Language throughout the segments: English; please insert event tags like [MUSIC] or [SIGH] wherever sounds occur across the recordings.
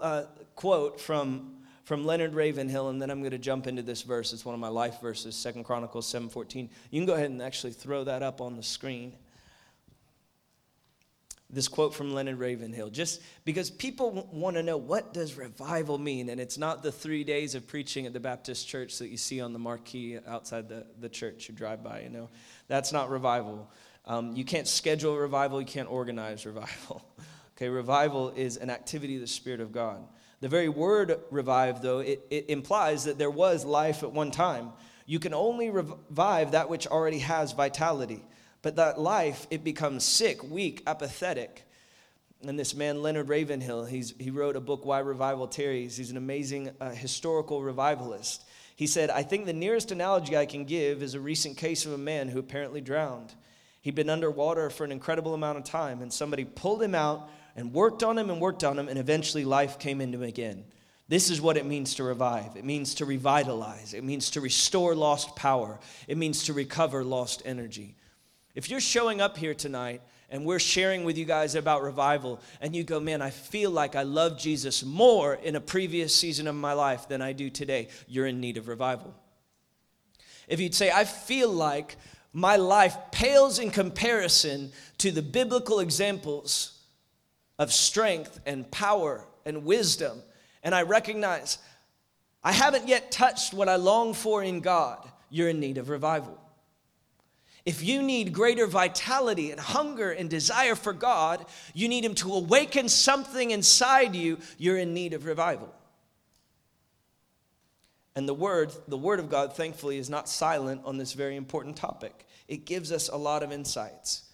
uh, quote from, from Leonard Ravenhill, and then I'm going to jump into this verse. It's one of my life verses, Second Chronicles 7.14. You can go ahead and actually throw that up on the screen this quote from Leonard Ravenhill, just because people want to know what does revival mean, and it's not the three days of preaching at the Baptist church that you see on the marquee outside the, the church you drive by, you know. That's not revival. Um, you can't schedule revival, you can't organize revival. [LAUGHS] okay, revival is an activity of the Spirit of God. The very word revive, though, it, it implies that there was life at one time. You can only revive that which already has vitality. But that life, it becomes sick, weak, apathetic. And this man, Leonard Ravenhill, he's, he wrote a book, Why Revival Tarries. He's an amazing uh, historical revivalist. He said, I think the nearest analogy I can give is a recent case of a man who apparently drowned. He'd been underwater for an incredible amount of time, and somebody pulled him out and worked on him and worked on him, and eventually life came into him again. This is what it means to revive. It means to revitalize. It means to restore lost power. It means to recover lost energy. If you're showing up here tonight and we're sharing with you guys about revival, and you go, man, I feel like I love Jesus more in a previous season of my life than I do today, you're in need of revival. If you'd say, I feel like my life pales in comparison to the biblical examples of strength and power and wisdom, and I recognize I haven't yet touched what I long for in God, you're in need of revival. If you need greater vitality and hunger and desire for God, you need Him to awaken something inside you, you're in need of revival. And the word, the word of God, thankfully, is not silent on this very important topic. It gives us a lot of insights.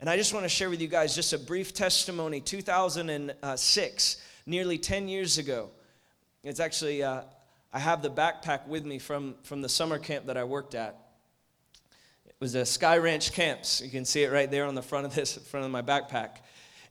And I just want to share with you guys just a brief testimony. 2006, nearly 10 years ago. It's actually, uh, I have the backpack with me from, from the summer camp that I worked at It was a Sky Ranch Camps. You can see it right there on the front of this, front of my backpack.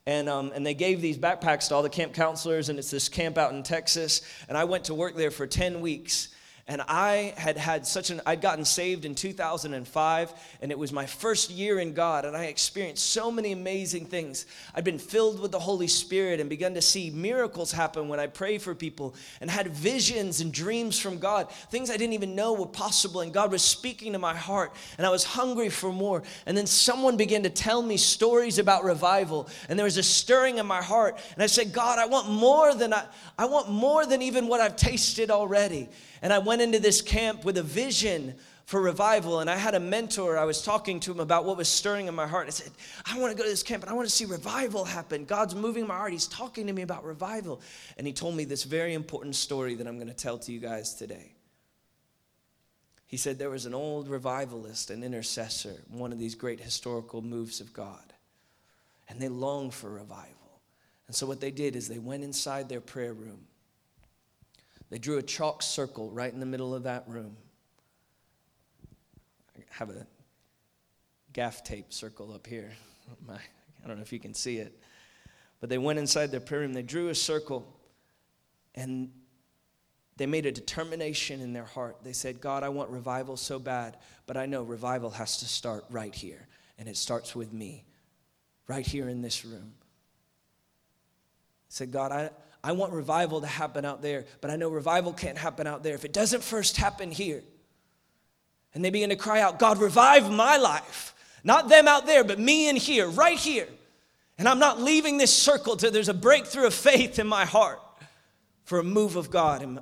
And, um, and they gave these backpacks to all the camp counselors, and it's this camp out in Texas. And I went to work there for 10 weeks. And I had had such an, I'd gotten saved in 2005, and it was my first year in God, and I experienced so many amazing things. I'd been filled with the Holy Spirit and begun to see miracles happen when I pray for people, and had visions and dreams from God, things I didn't even know were possible, and God was speaking to my heart, and I was hungry for more. And then someone began to tell me stories about revival, and there was a stirring in my heart, and I said, God, I want more than I, I want more than even what I've tasted already. And I went into this camp with a vision for revival. And I had a mentor, I was talking to him about what was stirring in my heart. I said, I want to go to this camp and I want to see revival happen. God's moving my heart. He's talking to me about revival. And he told me this very important story that I'm going to tell to you guys today. He said there was an old revivalist, an intercessor, one of these great historical moves of God. And they longed for revival. And so what they did is they went inside their prayer room they drew a chalk circle right in the middle of that room. I have a gaff tape circle up here. [LAUGHS] I don't know if you can see it. But they went inside their prayer room, they drew a circle, and they made a determination in their heart. They said, God, I want revival so bad, but I know revival has to start right here. And it starts with me, right here in this room. Said, God, I, I want revival to happen out there, but I know revival can't happen out there if it doesn't first happen here. And they begin to cry out, God, revive my life. Not them out there, but me in here, right here. And I'm not leaving this circle till there's a breakthrough of faith in my heart for a move of God in,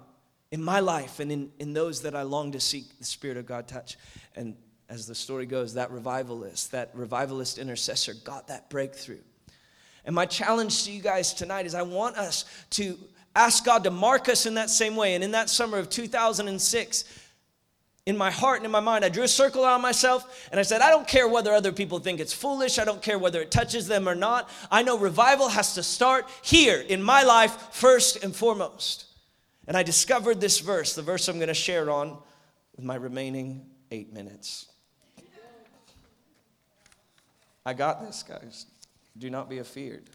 in my life and in, in those that I long to seek the Spirit of God touch. And as the story goes, that revivalist, that revivalist intercessor got that breakthrough. And my challenge to you guys tonight is I want us to ask God to mark us in that same way. And in that summer of 2006, in my heart and in my mind, I drew a circle around myself and I said, I don't care whether other people think it's foolish. I don't care whether it touches them or not. I know revival has to start here in my life first and foremost. And I discovered this verse, the verse I'm going to share on with my remaining eight minutes. I got this, guys. Do not be afeared.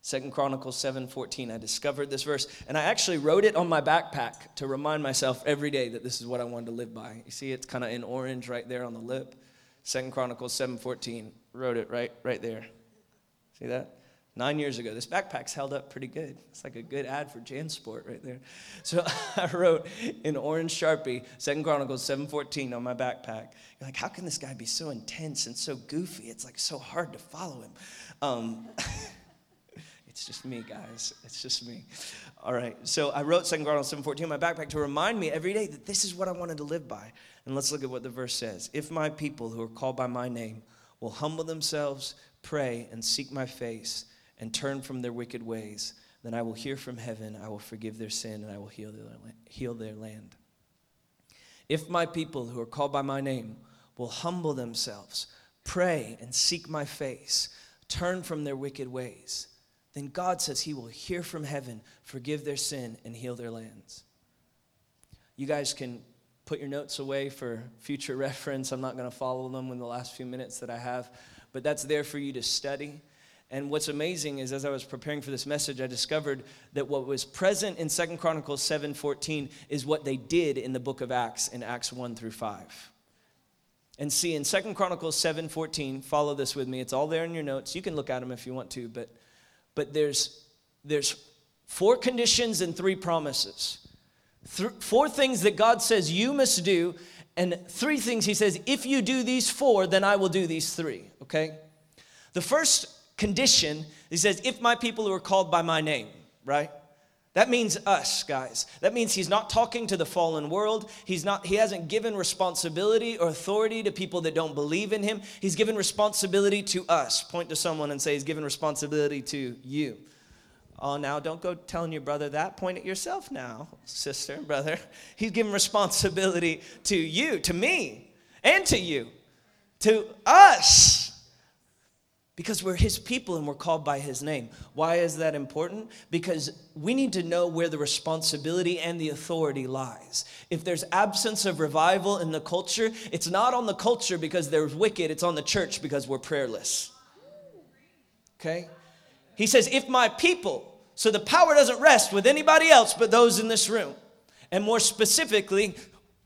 Second Chronicles 7:14. I discovered this verse and I actually wrote it on my backpack to remind myself every day that this is what I wanted to live by. You see it's kind of in orange right there on the lip. Second Chronicles 7:14. Wrote it right right there. See that? Nine years ago. This backpack's held up pretty good. It's like a good ad for JanSport right there. So [LAUGHS] I wrote in orange Sharpie, Second Chronicles 7.14 on my backpack. You're like, how can this guy be so intense and so goofy? It's like so hard to follow him. Um, [LAUGHS] it's just me, guys. It's just me. All right. So I wrote Second Chronicles 7.14 on my backpack to remind me every day that this is what I wanted to live by. And let's look at what the verse says. If my people who are called by my name will humble themselves, pray, and seek my face, and turn from their wicked ways, then I will hear from heaven, I will forgive their sin, and I will heal their, heal their land. If my people who are called by my name will humble themselves, pray, and seek my face, turn from their wicked ways, then God says He will hear from heaven, forgive their sin, and heal their lands. You guys can put your notes away for future [LAUGHS] reference. I'm not going to follow them in the last few minutes that I have, but that's there for you to study. And what's amazing is as I was preparing for this message, I discovered that what was present in Second Chronicles 7:14 is what they did in the book of Acts in Acts 1 through 5. And see in Second Chronicles 7:14, follow this with me. It's all there in your notes. You can look at them if you want to, but but there's there's four conditions and three promises. Th- four things that God says you must do and three things he says if you do these four, then I will do these three, okay? The first condition. He says, If my people who are called by my name, right? That means us, guys. That means he's not talking to the fallen world. He's not, he hasn't given responsibility or authority to people that don't believe in him. He's given responsibility to us. Point to someone and say, He's given responsibility to you. Oh, now don't go telling your brother that. Point at yourself now, sister, brother. He's given responsibility to you, to me, and to you, to us because we're his people and we're called by his name. Why is that important? Because we need to know where the responsibility and the authority lies. If there's absence of revival in the culture, it's not on the culture because they're wicked, it's on the church because we're prayerless. Okay? He says, if my people, so the power doesn't rest with anybody else but those in this room. And more specifically,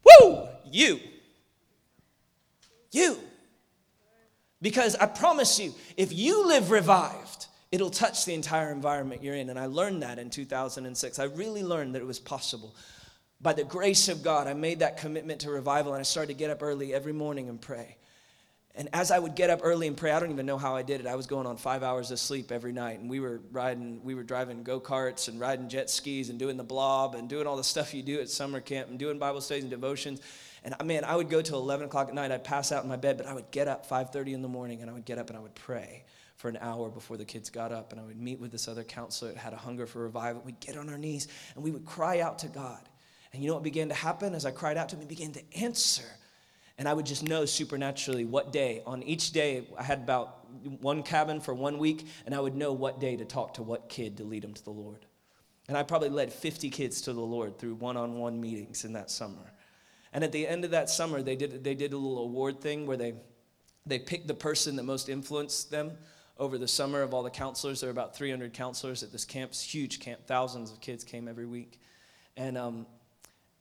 woo, you. You. Because I promise you, if you live revived, it'll touch the entire environment you're in. And I learned that in 2006. I really learned that it was possible. By the grace of God, I made that commitment to revival and I started to get up early every morning and pray. And as I would get up early and pray, I don't even know how I did it. I was going on five hours of sleep every night, and we were riding, we were driving go karts and riding jet skis and doing the blob and doing all the stuff you do at summer camp and doing Bible studies and devotions. And uh, man, I would go till 11 o'clock at night. I'd pass out in my bed, but I would get up 5:30 in the morning, and I would get up and I would pray for an hour before the kids got up, and I would meet with this other counselor that had a hunger for revival. We'd get on our knees and we would cry out to God. And you know what began to happen as I cried out to Him? He began to answer. And I would just know supernaturally what day. On each day, I had about one cabin for one week, and I would know what day to talk to what kid to lead them to the Lord. And I probably led 50 kids to the Lord through one on one meetings in that summer. And at the end of that summer, they did, they did a little award thing where they, they picked the person that most influenced them over the summer of all the counselors. There were about 300 counselors at this camp, huge camp. Thousands of kids came every week. And, um,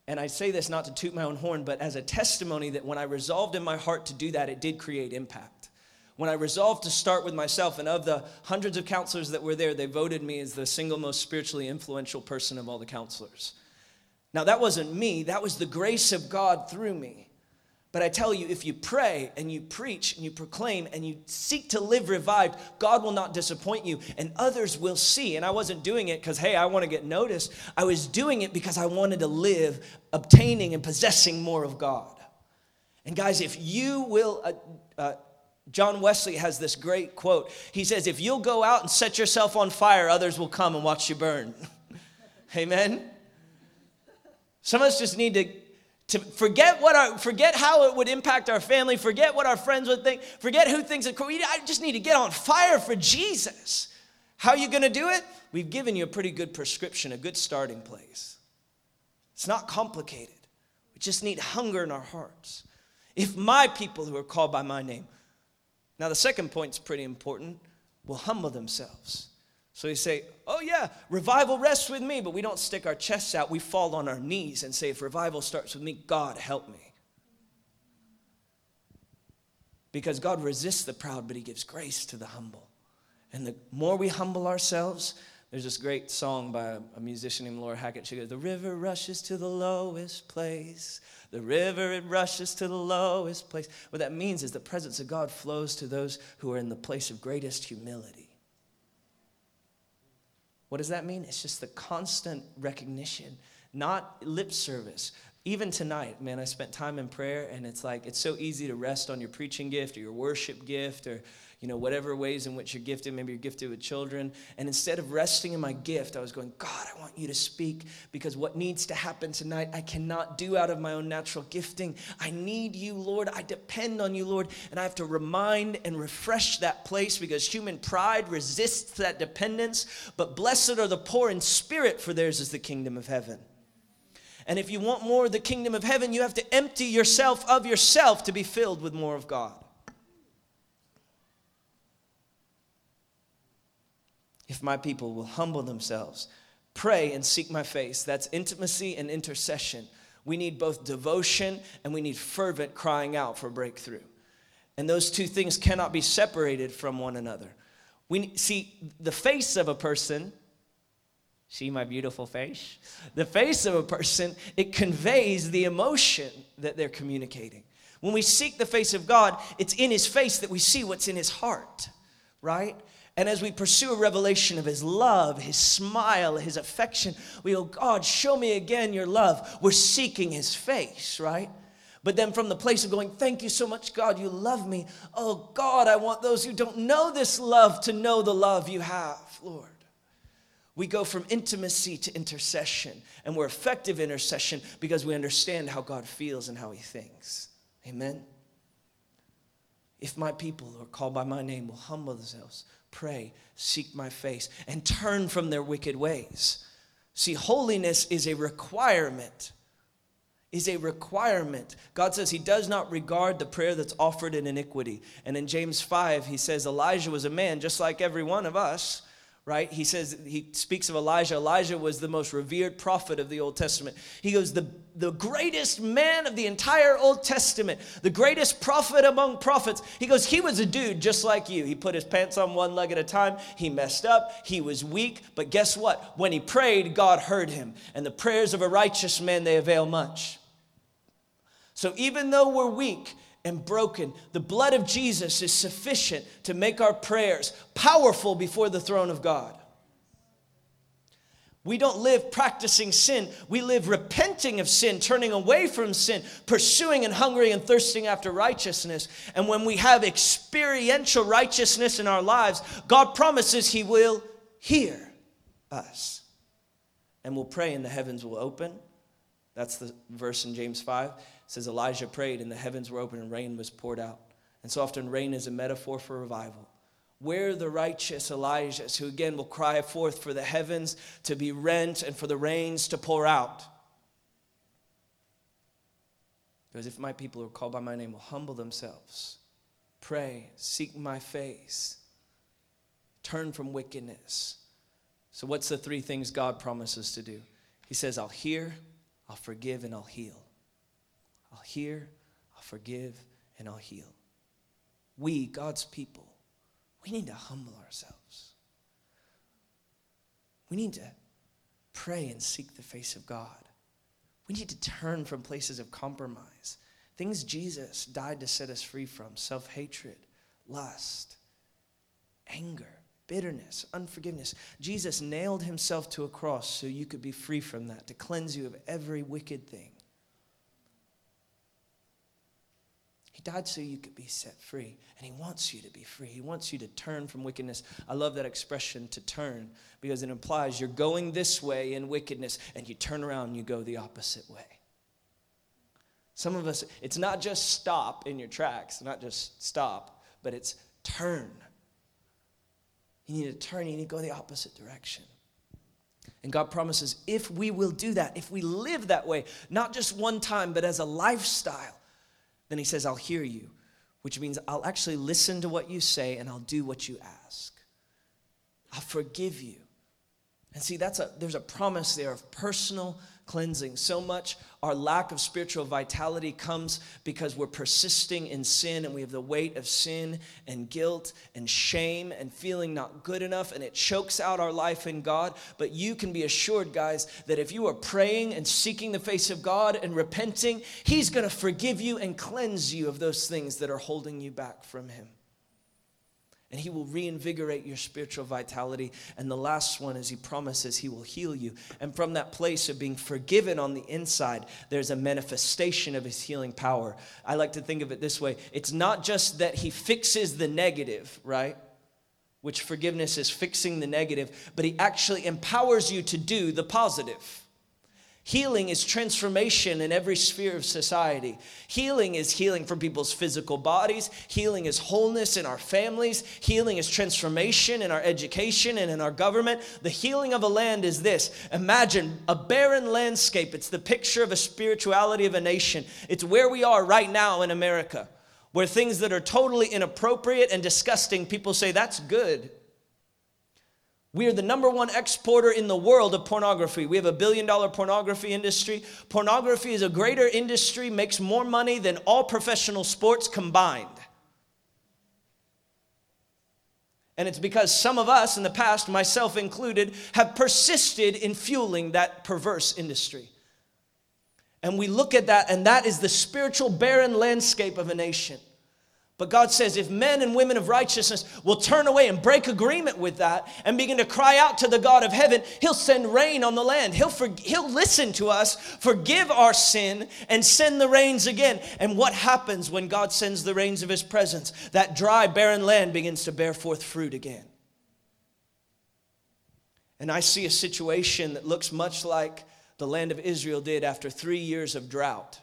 and I say this not to toot my own horn, but as a testimony that when I resolved in my heart to do that, it did create impact. When I resolved to start with myself, and of the hundreds of counselors that were there, they voted me as the single most spiritually influential person of all the counselors. Now, that wasn't me, that was the grace of God through me. But I tell you, if you pray and you preach and you proclaim and you seek to live revived, God will not disappoint you and others will see. And I wasn't doing it because, hey, I want to get noticed. I was doing it because I wanted to live obtaining and possessing more of God. And guys, if you will, uh, uh, John Wesley has this great quote. He says, If you'll go out and set yourself on fire, others will come and watch you burn. [LAUGHS] Amen? Some of us just need to, to forget what our forget how it would impact our family, forget what our friends would think, forget who thinks it cool. I just need to get on fire for Jesus. How are you going to do it? We've given you a pretty good prescription, a good starting place. It's not complicated. We just need hunger in our hearts. If my people who are called by my name, now the second point is pretty important, will humble themselves. So you say, Oh, yeah, revival rests with me, but we don't stick our chests out. We fall on our knees and say, If revival starts with me, God, help me. Because God resists the proud, but He gives grace to the humble. And the more we humble ourselves, there's this great song by a musician named Laura Hackett. She goes, The river rushes to the lowest place. The river, it rushes to the lowest place. What that means is the presence of God flows to those who are in the place of greatest humility. What does that mean? It's just the constant recognition, not lip service. Even tonight, man, I spent time in prayer, and it's like it's so easy to rest on your preaching gift or your worship gift or you know, whatever ways in which you're gifted. Maybe you're gifted with children. And instead of resting in my gift, I was going, God, I want you to speak because what needs to happen tonight, I cannot do out of my own natural gifting. I need you, Lord. I depend on you, Lord. And I have to remind and refresh that place because human pride resists that dependence. But blessed are the poor in spirit, for theirs is the kingdom of heaven. And if you want more of the kingdom of heaven, you have to empty yourself of yourself to be filled with more of God. if my people will humble themselves, pray, and seek my face. That's intimacy and intercession. We need both devotion and we need fervent crying out for breakthrough. And those two things cannot be separated from one another. We see the face of a person, see my beautiful face? The face of a person, it conveys the emotion that they're communicating. When we seek the face of God, it's in his face that we see what's in his heart, right? And as we pursue a revelation of his love, his smile, his affection, we go, God, show me again your love. We're seeking his face, right? But then from the place of going, Thank you so much, God, you love me. Oh, God, I want those who don't know this love to know the love you have, Lord. We go from intimacy to intercession, and we're effective intercession because we understand how God feels and how he thinks. Amen. If my people who are called by my name will humble themselves, pray, seek my face, and turn from their wicked ways. See, holiness is a requirement. Is a requirement. God says he does not regard the prayer that's offered in iniquity. And in James 5, he says Elijah was a man just like every one of us right? He says, he speaks of Elijah. Elijah was the most revered prophet of the Old Testament. He goes, the, the greatest man of the entire Old Testament, the greatest prophet among prophets. He goes, he was a dude just like you. He put his pants on one leg at a time. He messed up. He was weak. But guess what? When he prayed, God heard him. And the prayers of a righteous man, they avail much. So even though we're weak, and broken. The blood of Jesus is sufficient to make our prayers powerful before the throne of God. We don't live practicing sin. We live repenting of sin, turning away from sin, pursuing and hungering and thirsting after righteousness. And when we have experiential righteousness in our lives, God promises He will hear us. And we'll pray and the heavens will open. That's the verse in James 5 says Elijah prayed and the heavens were open and rain was poured out. And so often rain is a metaphor for revival. Where the righteous Elijahs, who again will cry forth for the heavens to be rent and for the rains to pour out. Because if my people who are called by my name will humble themselves, pray, seek my face, turn from wickedness. So, what's the three things God promises to do? He says, I'll hear, I'll forgive, and I'll heal. I'll hear, I'll forgive, and I'll heal. We, God's people, we need to humble ourselves. We need to pray and seek the face of God. We need to turn from places of compromise, things Jesus died to set us free from self hatred, lust, anger, bitterness, unforgiveness. Jesus nailed himself to a cross so you could be free from that, to cleanse you of every wicked thing. Died so you could be set free. And He wants you to be free. He wants you to turn from wickedness. I love that expression, to turn, because it implies you're going this way in wickedness and you turn around and you go the opposite way. Some of us, it's not just stop in your tracks, not just stop, but it's turn. You need to turn, you need to go the opposite direction. And God promises if we will do that, if we live that way, not just one time, but as a lifestyle, then he says, I'll hear you, which means I'll actually listen to what you say and I'll do what you ask. I'll forgive you. And see, that's a, there's a promise there of personal cleansing. So much our lack of spiritual vitality comes because we're persisting in sin and we have the weight of sin and guilt and shame and feeling not good enough and it chokes out our life in God. But you can be assured, guys, that if you are praying and seeking the face of God and repenting, He's going to forgive you and cleanse you of those things that are holding you back from Him and He will reinvigorate your spiritual vitality. And the last one is He promises He will heal you. And from that place of being forgiven on the inside, there's a manifestation of His healing power. I like to think of it this way it's not just that He fixes the negative, right? Which forgiveness is fixing the negative, but He actually empowers you to do the positive. Healing is transformation in every sphere of society. Healing is healing for people's physical bodies. Healing is wholeness in our families. Healing is transformation in our education and in our government. The healing of a land is this imagine a barren landscape. It's the picture of a spirituality of a nation. It's where we are right now in America, where things that are totally inappropriate and disgusting, people say that's good. We are the number one exporter in the world of pornography. We have a billion dollar pornography industry. Pornography is a greater industry, makes more money than all professional sports combined. And it's because some of us in the past, myself included, have persisted in fueling that perverse industry. And we look at that, and that is the spiritual barren landscape of a nation. But God says if men and women of righteousness will turn away and break agreement with that and begin to cry out to the God of heaven, He'll send rain on the land. He'll, he'll listen to us, forgive our sin, and send the rains again. And what happens when God sends the rains of His presence? That dry, barren land begins to bear forth fruit again. And I see a situation that looks much like the land of Israel did after three years of drought.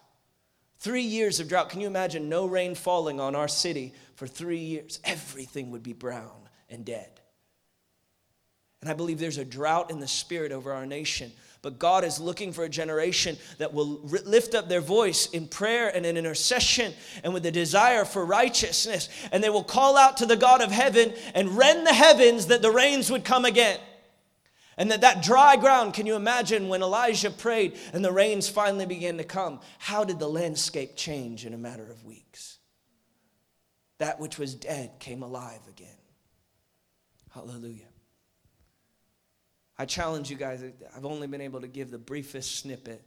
Three years of drought. Can you imagine no rain falling on our city for three years? Everything would be brown and dead. And I believe there's a drought in the spirit over our nation. But God is looking for a generation that will lift up their voice in prayer and in intercession and with a desire for righteousness. And they will call out to the God of heaven and rend the heavens that the rains would come again. And that, that dry ground, can you imagine when Elijah prayed and the rains finally began to come? How did the landscape change in a matter of weeks? That which was dead came alive again. Hallelujah. I challenge you guys, I've only been able to give the briefest snippet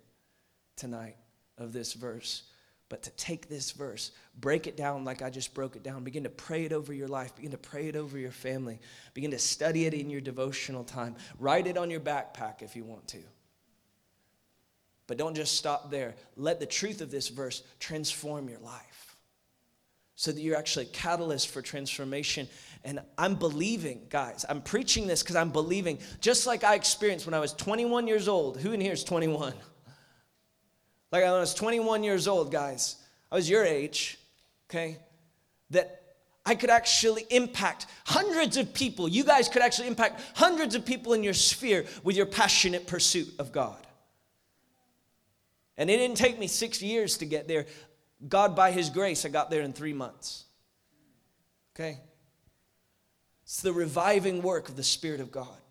tonight of this verse. But to take this verse, break it down like I just broke it down, begin to pray it over your life, begin to pray it over your family, begin to study it in your devotional time, write it on your backpack if you want to. But don't just stop there. Let the truth of this verse transform your life so that you're actually a catalyst for transformation. And I'm believing, guys, I'm preaching this because I'm believing, just like I experienced when I was 21 years old. Who in here is 21? Like when I was 21 years old, guys, I was your age, okay, that I could actually impact hundreds of people. You guys could actually impact hundreds of people in your sphere with your passionate pursuit of God. And it didn't take me six years to get there. God, by His grace, I got there in three months. Okay? It's the reviving work of the Spirit of God.